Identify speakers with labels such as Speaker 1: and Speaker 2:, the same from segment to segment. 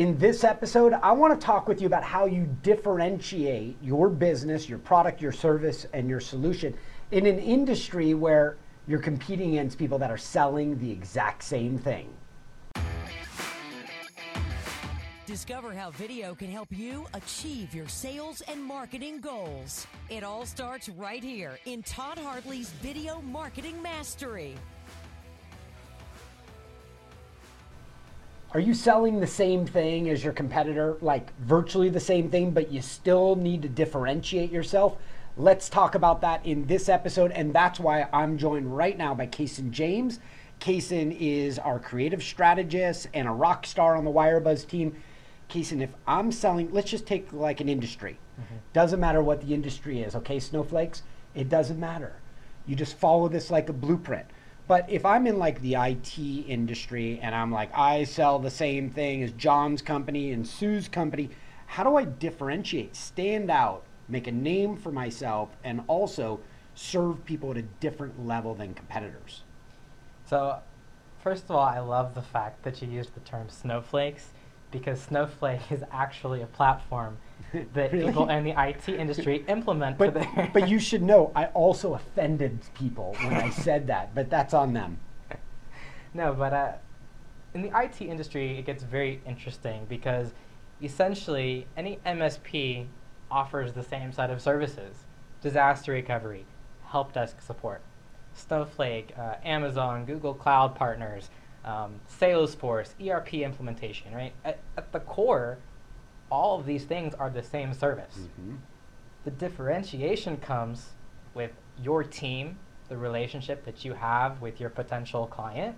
Speaker 1: In this episode, I want to talk with you about how you differentiate your business, your product, your service, and your solution in an industry where you're competing against people that are selling the exact same thing.
Speaker 2: Discover how video can help you achieve your sales and marketing goals. It all starts right here in Todd Hartley's Video Marketing Mastery.
Speaker 1: Are you selling the same thing as your competitor, like virtually the same thing, but you still need to differentiate yourself? Let's talk about that in this episode, and that's why I'm joined right now by Kason James. Kason is our creative strategist and a rock star on the Wirebuzz team. Kason, if I'm selling, let's just take like an industry. Mm-hmm. Doesn't matter what the industry is, okay, snowflakes? It doesn't matter. You just follow this like a blueprint but if I'm in like the IT industry and I'm like, I sell the same thing as John's company and Sue's company, how do I differentiate, stand out, make a name for myself, and also serve people at a different level than competitors?
Speaker 3: So, first of all, I love the fact that you used the term snowflakes because Snowflake is actually a platform that really? people in the IT industry implement
Speaker 1: but,
Speaker 3: their.
Speaker 1: but you should know, I also offended people when I said that, but that's on them.
Speaker 3: No, but uh, in the IT industry, it gets very interesting because essentially any MSP offers the same set of services disaster recovery, help desk support, Snowflake, uh, Amazon, Google Cloud partners, um, Salesforce, ERP implementation, right? At, at the core, all of these things are the same service. Mm-hmm. The differentiation comes with your team, the relationship that you have with your potential client,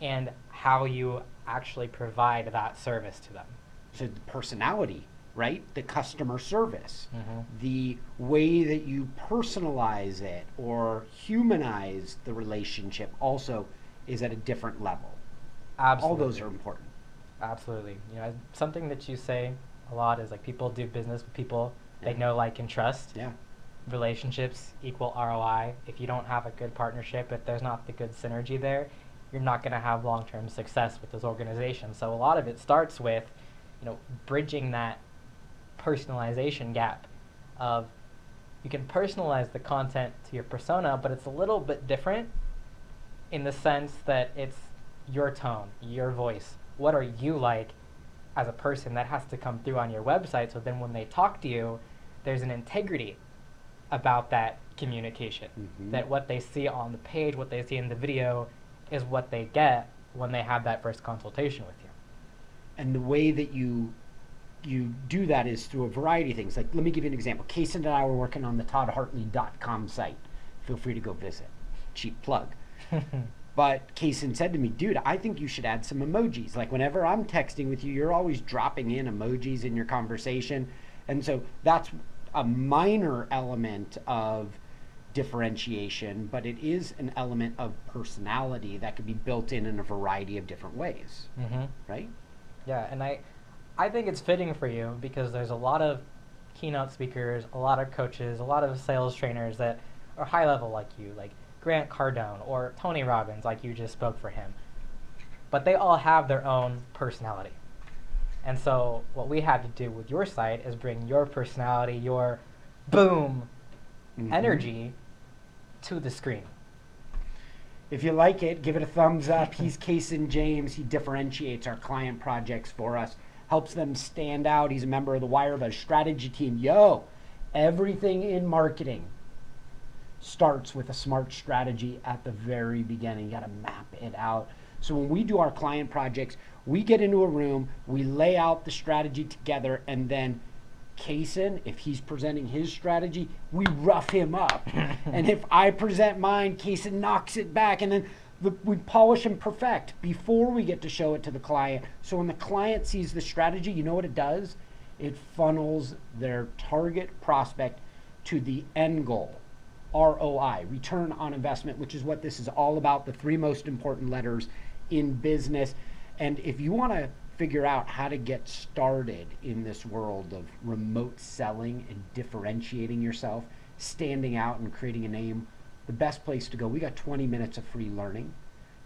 Speaker 3: and how you actually provide that service to them.
Speaker 1: So, the personality, right? The customer service, mm-hmm. the way that you personalize it or humanize the relationship also is at a different level.
Speaker 3: Absolutely.
Speaker 1: All those are important.
Speaker 3: Absolutely. You know, something that you say a lot is like people do business with people yeah. they know, like, and trust.
Speaker 1: Yeah.
Speaker 3: Relationships equal ROI. If you don't have a good partnership, if there's not the good synergy there, you're not going to have long-term success with those organizations. So a lot of it starts with, you know, bridging that personalization gap of you can personalize the content to your persona, but it's a little bit different in the sense that it's your tone, your voice. What are you like as a person that has to come through on your website? So then when they talk to you there's an integrity about that communication mm-hmm. that what they see on the page what they see in the video is what they get when they have that first consultation with you.
Speaker 1: And the way that you you do that is through a variety of things. Like let me give you an example. Kason and i were working on the toddhartley.com site. Feel free to go visit. Cheap plug But Kason said to me, dude, I think you should add some emojis. Like whenever I'm texting with you, you're always dropping in emojis in your conversation. And so that's a minor element of differentiation, but it is an element of personality that could be built in in a variety of different ways. Mm-hmm. Right?
Speaker 3: Yeah, and I, I think it's fitting for you because there's a lot of keynote speakers, a lot of coaches, a lot of sales trainers that are high level like you. Like Grant Cardone or Tony Robbins, like you just spoke for him. But they all have their own personality. And so what we had to do with your site is bring your personality, your boom mm-hmm. energy to the screen.
Speaker 1: If you like it, give it a thumbs up. He's Kason James. He differentiates our client projects for us, helps them stand out. He's a member of the Wirebuzz strategy team. Yo, everything in marketing starts with a smart strategy at the very beginning. You got to map it out. So when we do our client projects, we get into a room, we lay out the strategy together, and then Kason, if he's presenting his strategy, we rough him up. and if I present mine, Kason knocks it back, and then the, we polish and perfect before we get to show it to the client. So when the client sees the strategy, you know what it does? It funnels their target prospect to the end goal. ROI, return on investment, which is what this is all about, the three most important letters in business. And if you want to figure out how to get started in this world of remote selling and differentiating yourself, standing out and creating a name, the best place to go, we got 20 minutes of free learning,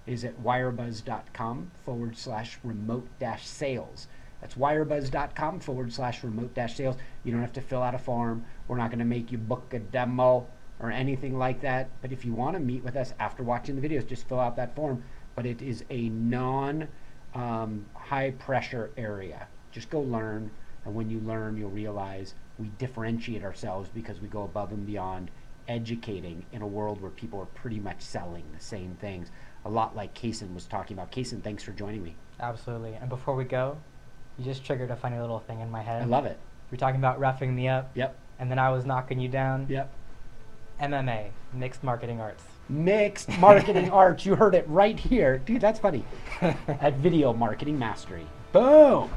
Speaker 1: is at wirebuzz.com forward slash remote dash sales. That's wirebuzz.com forward slash remote dash sales. You don't have to fill out a form. We're not going to make you book a demo or anything like that. But if you want to meet with us after watching the videos, just fill out that form. But it is a non um, high pressure area. Just go learn. And when you learn, you'll realize we differentiate ourselves because we go above and beyond educating in a world where people are pretty much selling the same things. A lot like Kason was talking about. Kason, thanks for joining me.
Speaker 3: Absolutely. And before we go, you just triggered a funny little thing in my head.
Speaker 1: I love it.
Speaker 3: You're talking about roughing me up,
Speaker 1: Yep.
Speaker 3: and then I was knocking you down.
Speaker 1: Yep.
Speaker 3: MMA, mixed marketing arts.
Speaker 1: Mixed marketing arts. You heard it right here. Dude, that's funny. At Video Marketing Mastery. Boom.